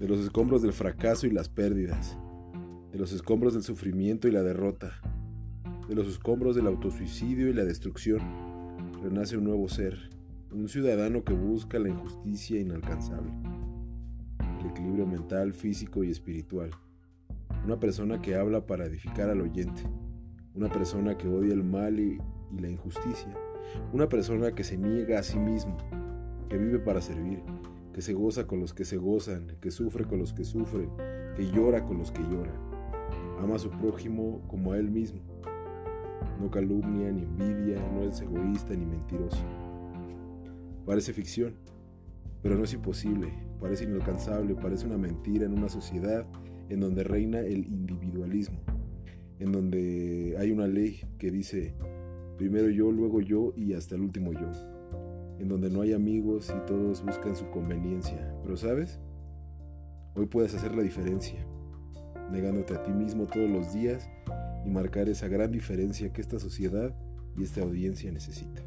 de los escombros del fracaso y las pérdidas, de los escombros del sufrimiento y la derrota, de los escombros del autosuicidio y la destrucción, renace un nuevo ser, un ciudadano que busca la injusticia inalcanzable, el equilibrio mental, físico y espiritual, una persona que habla para edificar al oyente, una persona que odia el mal y, la injusticia, una persona que se niega a sí mismo, que vive para servir, que se goza con los que se gozan, que sufre con los que sufren, que llora con los que lloran. Ama a su prójimo como a él mismo. No calumnia ni envidia, no es egoísta ni mentiroso. Parece ficción, pero no es imposible, parece inalcanzable, parece una mentira en una sociedad en donde reina el individualismo, en donde hay una ley que dice primero yo, luego yo y hasta el último yo, en donde no hay amigos y todos buscan su conveniencia. Pero sabes, hoy puedes hacer la diferencia, negándote a ti mismo todos los días y marcar esa gran diferencia que esta sociedad y esta audiencia necesita.